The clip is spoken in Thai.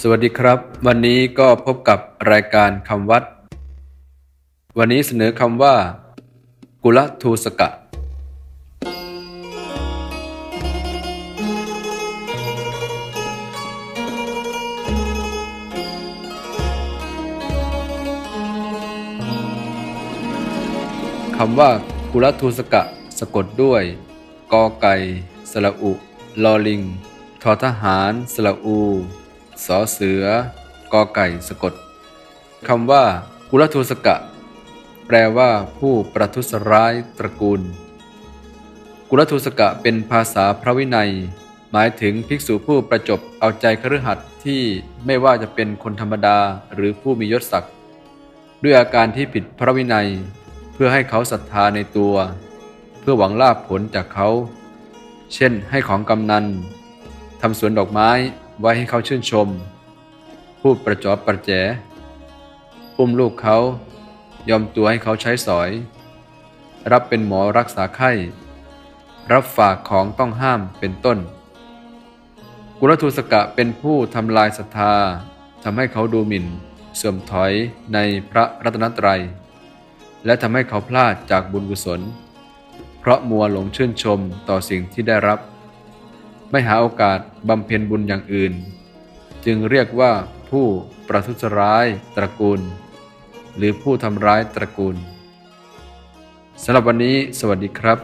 สวัสดีครับ วันนี้ก็พบกับรายการคำวัด วันนี้เสนอคำว่า กุลทูสกะ คำว่ากุลทูสกะ สะกดด้วยกอไก่สระอุ ลอลิง ทอทหารสระอู สอเสือ กอไก่สะกดคำว่ากุลทูสกะ แปลว่าผู้ประทุษร้ายตระกูล กุลทูสกะเป็นภาษาพระวินัย หมายถึงภิกษุผู้ประจบเอาใจคฤหัสถ์ที่ไม่ว่าจะเป็นคนธรรมดาหรือผู้มียศศักดิ์ด้วยอาการที่ผิดพระวินัย เพื่อให้เขาศรัทธาในตัว เพื่อหวังลาภผลจากเขา เช่นให้ของกำนัน ทำสวนดอกไม้ไว้ให้เขาชื่นชม พูดประจอบประแจอุ้มลูกเขายอมตัวให้เขาใช้สอย รับเป็นหมอรักษาไข้ รับฝากของต้องห้ามเป็นต้น กุลทูสกะเป็นผู้ทำลายศรัทธาทำให้เขาดูหมิ่น เสื่อมถอยในพระรัตนตรัย และทำให้เขาพลาดจากบุญกุศล เพราะมัวหลงชื่นชมต่อสิ่งที่ได้รับ ไม่หาโอกาสบำเพ็ญบุญอย่างอื่น จึงเรียกว่าผู้ประทุษร้ายตระกูล หรือผู้ทำร้ายตระกูลสำหรับวันนี้สวัสดีครับ